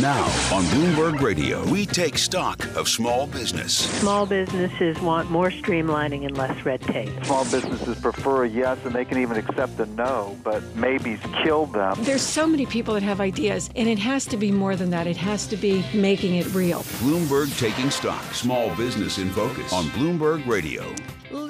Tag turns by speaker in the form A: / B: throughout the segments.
A: Now on Bloomberg Radio, we take stock of small business.
B: Small businesses want more streamlining and less red tape.
C: Small businesses prefer a yes and they can even accept a no, but maybes kill them.
D: There's so many people that have ideas, and it has to be more than that. It has to be making it real.
A: Bloomberg Taking Stock, small business in focus on Bloomberg Radio.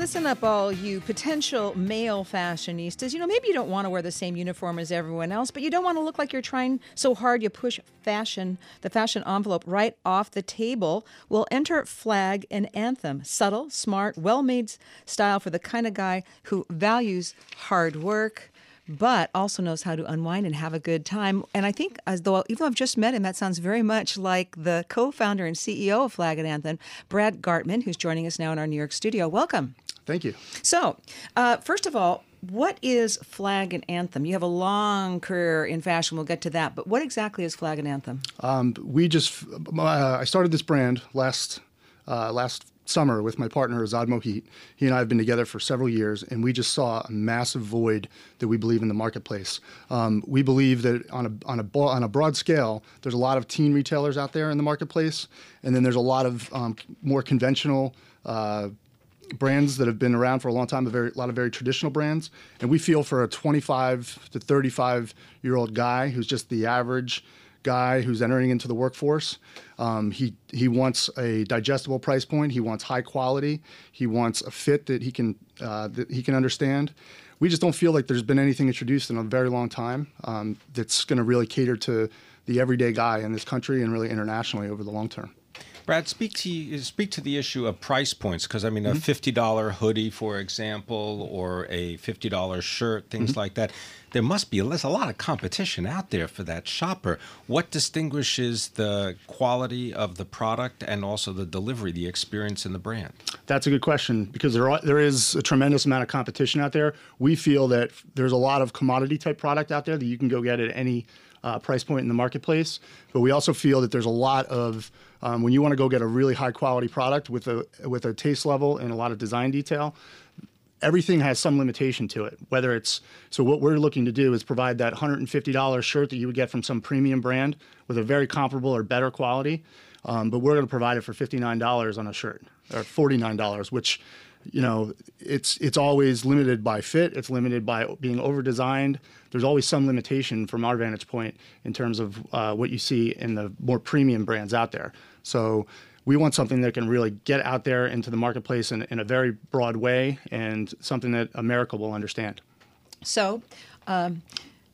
E: Listen up, all you potential male fashionistas. You know, maybe you don't want to wear the same uniform as everyone else, but you don't want to look like you're trying so hard you push fashion, the fashion envelope, right off the table. We'll enter Flag and Anthem. Subtle, smart, well made style for the kind of guy who values hard work but also knows how to unwind and have a good time. And I think, as though even though I've just met him, that sounds very much like the co-founder and CEO of Flag and Anthem, Brad Gartman, who's joining us now in our New York studio. Welcome.
F: Thank you.
E: So, uh, first of all, what is Flag and Anthem? You have a long career in fashion. We'll get to that. But what exactly is Flag and Anthem?
F: Um, we just, uh, I started this brand last uh, last summer with my partner Azad Mohit. He and I have been together for several years, and we just saw a massive void that we believe in the marketplace. Um, we believe that on a on a on a broad scale, there's a lot of teen retailers out there in the marketplace, and then there's a lot of um, more conventional. Uh, brands that have been around for a long time, a very a lot of very traditional brands, and we feel for a 25 to 35 year old guy who's just the average guy who's entering into the workforce. Um, he he wants a digestible price point. He wants high quality. He wants a fit that he can uh, that he can understand. We just don't feel like there's been anything introduced in a very long time um, that's going to really cater to the everyday guy in this country and really internationally over the long term.
G: Brad, speak to speak to the issue of price points because I mean mm-hmm. a fifty dollar hoodie, for example, or a fifty dollar shirt, things mm-hmm. like that. There must be there's a lot of competition out there for that shopper. What distinguishes the quality of the product and also the delivery, the experience in the brand?
F: That's a good question because there are, there is a tremendous amount of competition out there. We feel that there's a lot of commodity type product out there that you can go get at any uh, price point in the marketplace. But we also feel that there's a lot of um, when you want to go get a really high quality product with a with a taste level and a lot of design detail. Everything has some limitation to it. Whether it's so, what we're looking to do is provide that $150 shirt that you would get from some premium brand with a very comparable or better quality, um, but we're going to provide it for $59 on a shirt or $49, which you know, it's it's always limited by fit. It's limited by being over designed. There's always some limitation from our vantage point in terms of uh, what you see in the more premium brands out there. So we want something that can really get out there into the marketplace in, in a very broad way and something that America will understand.
E: So. Um,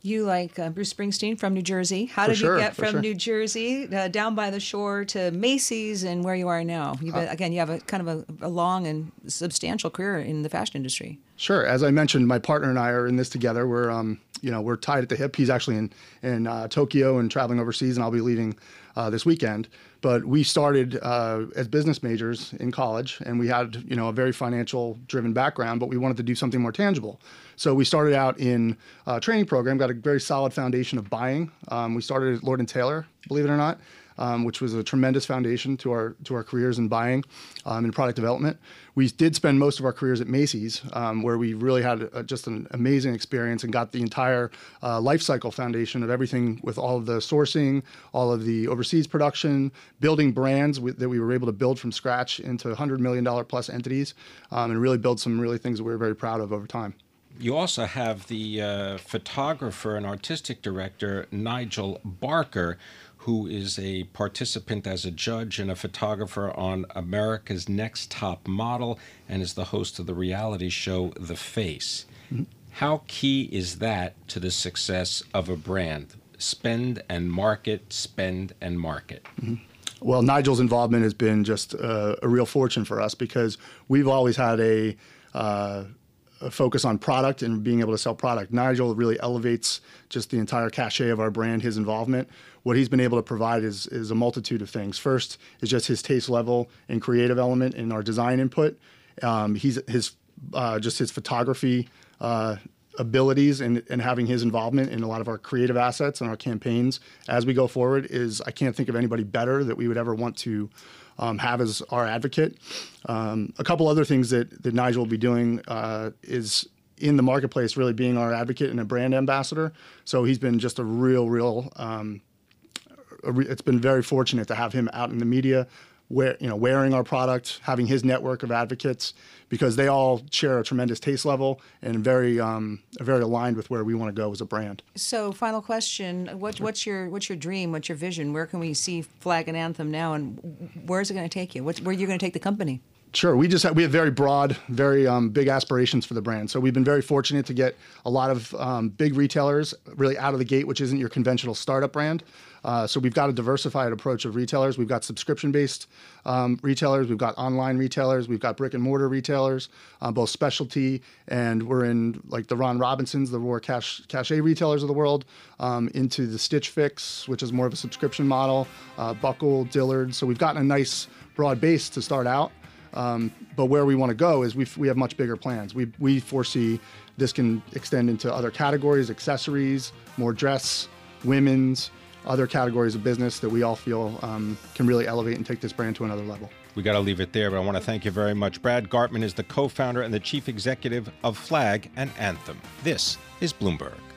E: you like uh, Bruce Springsteen from New Jersey. How
F: for
E: did
F: sure,
E: you get from
F: sure.
E: New Jersey uh, down by the shore to Macy's and where you are now? Been, uh, again, you have a kind of a, a, long and substantial career in the fashion industry.
F: Sure. As I mentioned, my partner and I are in this together. We're um, you know we're tied at the hip. He's actually in in uh, Tokyo and traveling overseas, and I'll be leaving uh, this weekend. But we started uh, as business majors in college, and we had you know a very financial driven background, but we wanted to do something more tangible. So we started out in a training program, got a very solid foundation of buying. Um, we started at Lord and Taylor, believe it or not um, which was a tremendous foundation to our to our careers in buying um, and product development. We did spend most of our careers at Macy's, um, where we really had a, just an amazing experience and got the entire uh, life cycle foundation of everything with all of the sourcing, all of the overseas production, building brands that we were able to build from scratch into $100 million plus entities, um, and really build some really things that we were very proud of over time
G: you also have the uh, photographer and artistic director Nigel Barker, who is a participant as a judge and a photographer on America's Next Top Model and is the host of the reality show The Face. Mm-hmm. How key is that to the success of a brand? Spend and market, spend and market.
F: Mm-hmm. Well, Nigel's involvement has been just uh, a real fortune for us because we've always had a uh, focus on product and being able to sell product. Nigel really elevates just the entire cachet of our brand, his involvement. What he's been able to provide is, is a multitude of things. First is just his taste level and creative element in our design input. Um, he's his uh, just his photography uh, abilities and, and having his involvement in a lot of our creative assets and our campaigns as we go forward is I can't think of anybody better that we would ever want to um, have as our advocate. Um, a couple other things that, that Nigel will be doing uh, is in the marketplace, really being our advocate and a brand ambassador. So he's been just a real, real um, it's been very fortunate to have him out in the media, where you know wearing our product, having his network of advocates, because they all share a tremendous taste level and very um, very aligned with where we want to go as a brand.
E: So, final question: what, What's your what's your dream? What's your vision? Where can we see Flag and Anthem now, and where is it going to take you? What's, where are you going to take the company?
F: Sure, we just have, we have very broad, very um, big aspirations for the brand. So we've been very fortunate to get a lot of um, big retailers really out of the gate, which isn't your conventional startup brand. Uh, so we've got a diversified approach of retailers. We've got subscription-based um, retailers, we've got online retailers, we've got brick and mortar retailers, uh, both specialty and we're in like the Ron Robinsons, the more cash cachet retailers of the world, um, into the Stitch Fix, which is more of a subscription model, uh, Buckle, Dillard. So we've gotten a nice broad base to start out. Um, but where we want to go is we, we have much bigger plans. We, we foresee this can extend into other categories, accessories, more dress, women's, other categories of business that we all feel um, can really elevate and take this brand to another level.
G: We got to leave it there, but I want to thank you very much. Brad Gartman is the co founder and the chief executive of Flag and Anthem. This is Bloomberg.